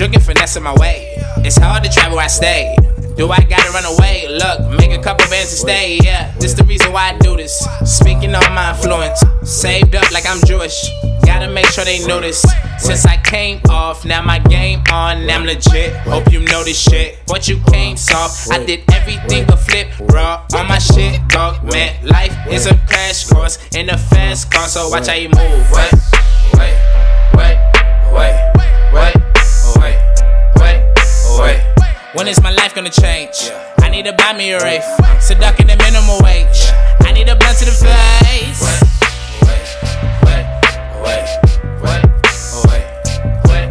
in my way. It's hard to travel, I stay. Do I gotta run away? Look, make a couple bands to stay. Yeah, this the reason why I do this. Speaking on my influence, saved up like I'm Jewish. Gotta make sure they notice. Since I came off, now my game on, I'm legit. Hope you know this shit. What you came soft, I did everything but flip, bro. On my shit, dog, man. Life is a crash course in a fast car, so watch how you move. Wait, When is my life gonna change? I need to buy me a Wraith. Seducing the minimum wage. I need a blunt to the face. Wait, wait, wait, wait, wait, wait,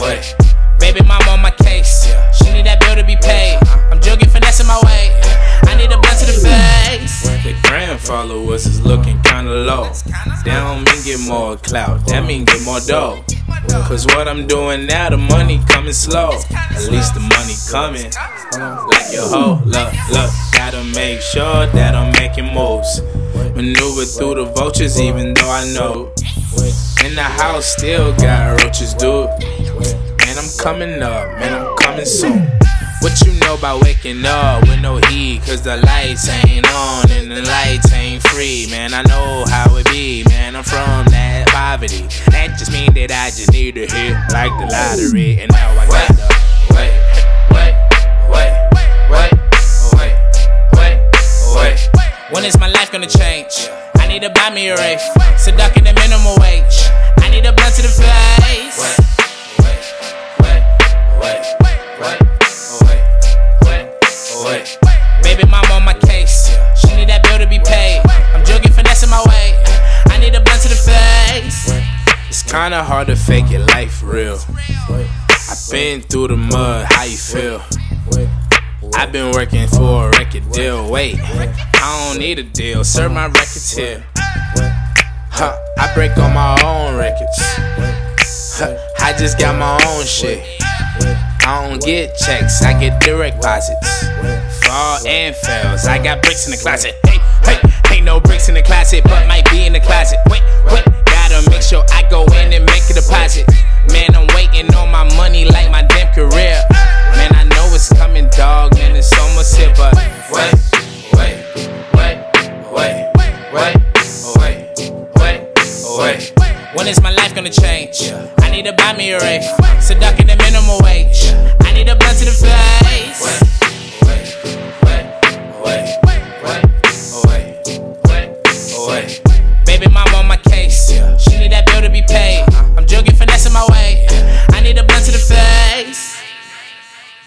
wait. Baby mama on my case. She need that bill to be paid. I'm joking, finessing my way. I need a blunt to the face. The 'Gram followers is looking kinda low. That don't mean get more clout, that mean get more dough. Cause what I'm doing now, the money coming slow. At least the money coming. Like your hoe, look, look. Gotta make sure that I'm making moves. Maneuver through the vultures, even though I know. In the house, still got roaches, dude. Man, I'm coming up, man, I'm coming soon. What you know about waking up with no heat? Cause the lights ain't on and the lights ain't free. Man, I know how it be, That just mean that I just need a hit like the lottery. And now I got the Wait, wait, wait, wait, wait, wait, wait. When is my life gonna change? I need to buy me a Wraith. Seducing the minimum wage. I need a blunt to the face. Kinda hard to fake it, life real. I've been through the mud, how you feel? I've been working for a record deal. Wait, I don't need a deal, serve my records here. Huh, I break all my own records. Huh, I just got my own shit. I don't get checks, I get direct deposits. Fall and fails, I got bricks in the closet. Hey, hey, ain't no bricks in the closet, but might be in the closet. Wait, wait, wait, oh, wait, oh, wait, wait, wait. When is my life gonna change? I need to buy me a Wraith. Seducing the minimum wage. I need a blunt to the face.